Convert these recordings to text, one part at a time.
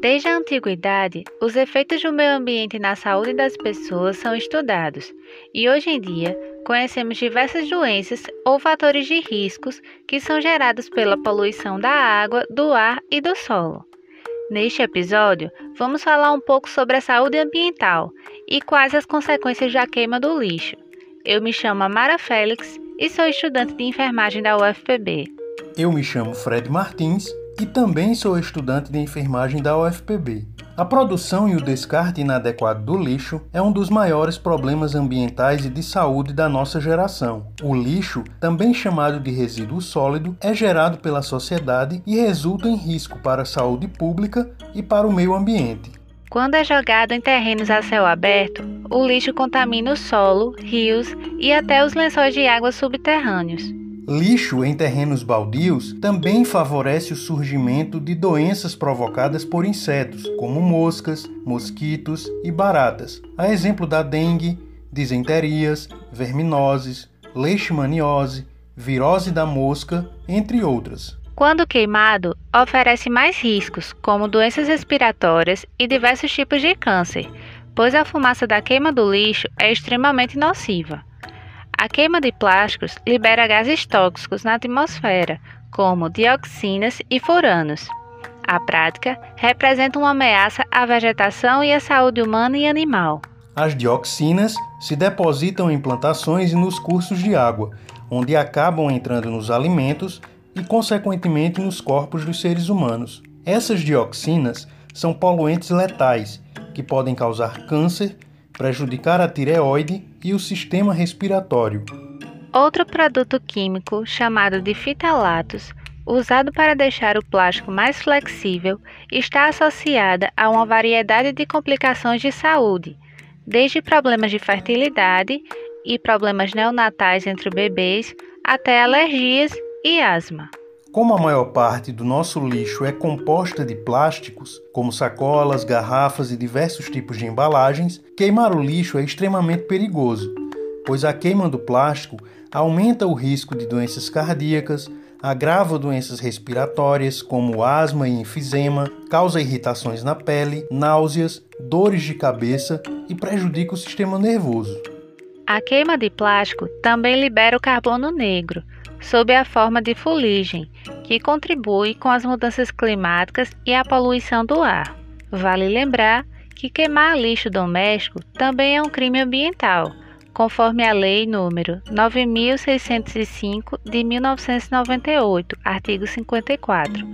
Desde a antiguidade, os efeitos do meio ambiente na saúde das pessoas são estudados, e hoje em dia conhecemos diversas doenças ou fatores de riscos que são gerados pela poluição da água, do ar e do solo. Neste episódio, vamos falar um pouco sobre a saúde ambiental e quais as consequências da queima do lixo. Eu me chamo Amara Félix e sou estudante de enfermagem da UFPB. Eu me chamo Fred Martins e também sou estudante de enfermagem da UFPB. A produção e o descarte inadequado do lixo é um dos maiores problemas ambientais e de saúde da nossa geração. O lixo, também chamado de resíduo sólido, é gerado pela sociedade e resulta em risco para a saúde pública e para o meio ambiente. Quando é jogado em terrenos a céu aberto, o lixo contamina o solo, rios e até os lençóis de água subterrâneos. Lixo em terrenos baldios também favorece o surgimento de doenças provocadas por insetos, como moscas, mosquitos e baratas, a exemplo da dengue, disenterias, verminoses, leishmaniose, virose da mosca, entre outras. Quando queimado, oferece mais riscos, como doenças respiratórias e diversos tipos de câncer, pois a fumaça da queima do lixo é extremamente nociva. A queima de plásticos libera gases tóxicos na atmosfera, como dioxinas e furanos. A prática representa uma ameaça à vegetação e à saúde humana e animal. As dioxinas se depositam em plantações e nos cursos de água, onde acabam entrando nos alimentos e, consequentemente, nos corpos dos seres humanos. Essas dioxinas são poluentes letais que podem causar câncer prejudicar a tireoide e o sistema respiratório. Outro produto químico, chamado de fitalatos, usado para deixar o plástico mais flexível, está associada a uma variedade de complicações de saúde, desde problemas de fertilidade e problemas neonatais entre bebês até alergias e asma. Como a maior parte do nosso lixo é composta de plásticos, como sacolas, garrafas e diversos tipos de embalagens, queimar o lixo é extremamente perigoso, pois a queima do plástico aumenta o risco de doenças cardíacas, agrava doenças respiratórias como asma e enfisema, causa irritações na pele, náuseas, dores de cabeça e prejudica o sistema nervoso. A queima de plástico também libera o carbono negro, sob a forma de fuligem, que contribui com as mudanças climáticas e a poluição do ar. Vale lembrar que queimar lixo doméstico também é um crime ambiental, conforme a Lei número 9605 de 1998, artigo 54.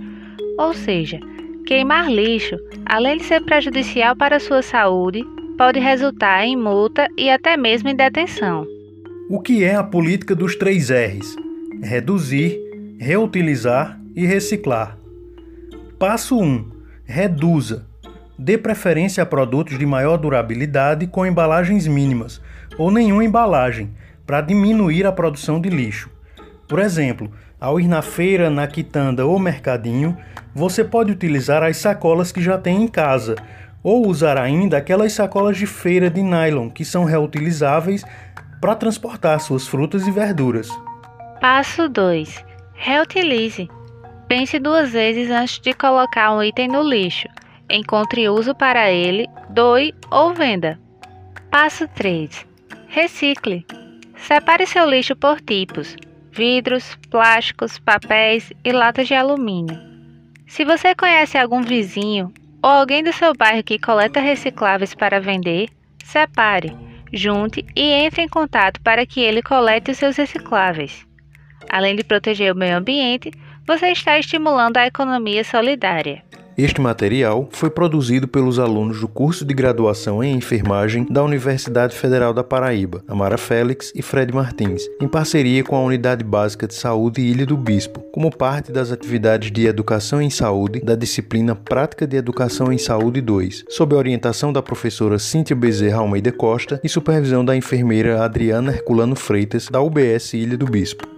Ou seja, queimar lixo, além de ser prejudicial para a sua saúde, pode resultar em multa e até mesmo em detenção. O que é a política dos três R's? Reduzir, reutilizar e reciclar. Passo 1. Reduza. Dê preferência a produtos de maior durabilidade com embalagens mínimas ou nenhuma embalagem, para diminuir a produção de lixo. Por exemplo, ao ir na feira, na quitanda ou mercadinho, você pode utilizar as sacolas que já tem em casa, ou usar ainda aquelas sacolas de feira de nylon que são reutilizáveis para transportar suas frutas e verduras. Passo 2. Reutilize. Pense duas vezes antes de colocar um item no lixo. Encontre uso para ele, doe ou venda. Passo 3. Recicle. Separe seu lixo por tipos: vidros, plásticos, papéis e latas de alumínio. Se você conhece algum vizinho ou alguém do seu bairro que coleta recicláveis para vender, separe, junte e entre em contato para que ele colete os seus recicláveis. Além de proteger o meio ambiente, você está estimulando a economia solidária. Este material foi produzido pelos alunos do curso de graduação em enfermagem da Universidade Federal da Paraíba, Amara Félix e Fred Martins, em parceria com a Unidade Básica de Saúde Ilha do Bispo, como parte das atividades de Educação em Saúde da disciplina Prática de Educação em Saúde 2, sob a orientação da professora Cíntia Bezerra Almeida Costa e supervisão da enfermeira Adriana Herculano Freitas, da UBS Ilha do Bispo.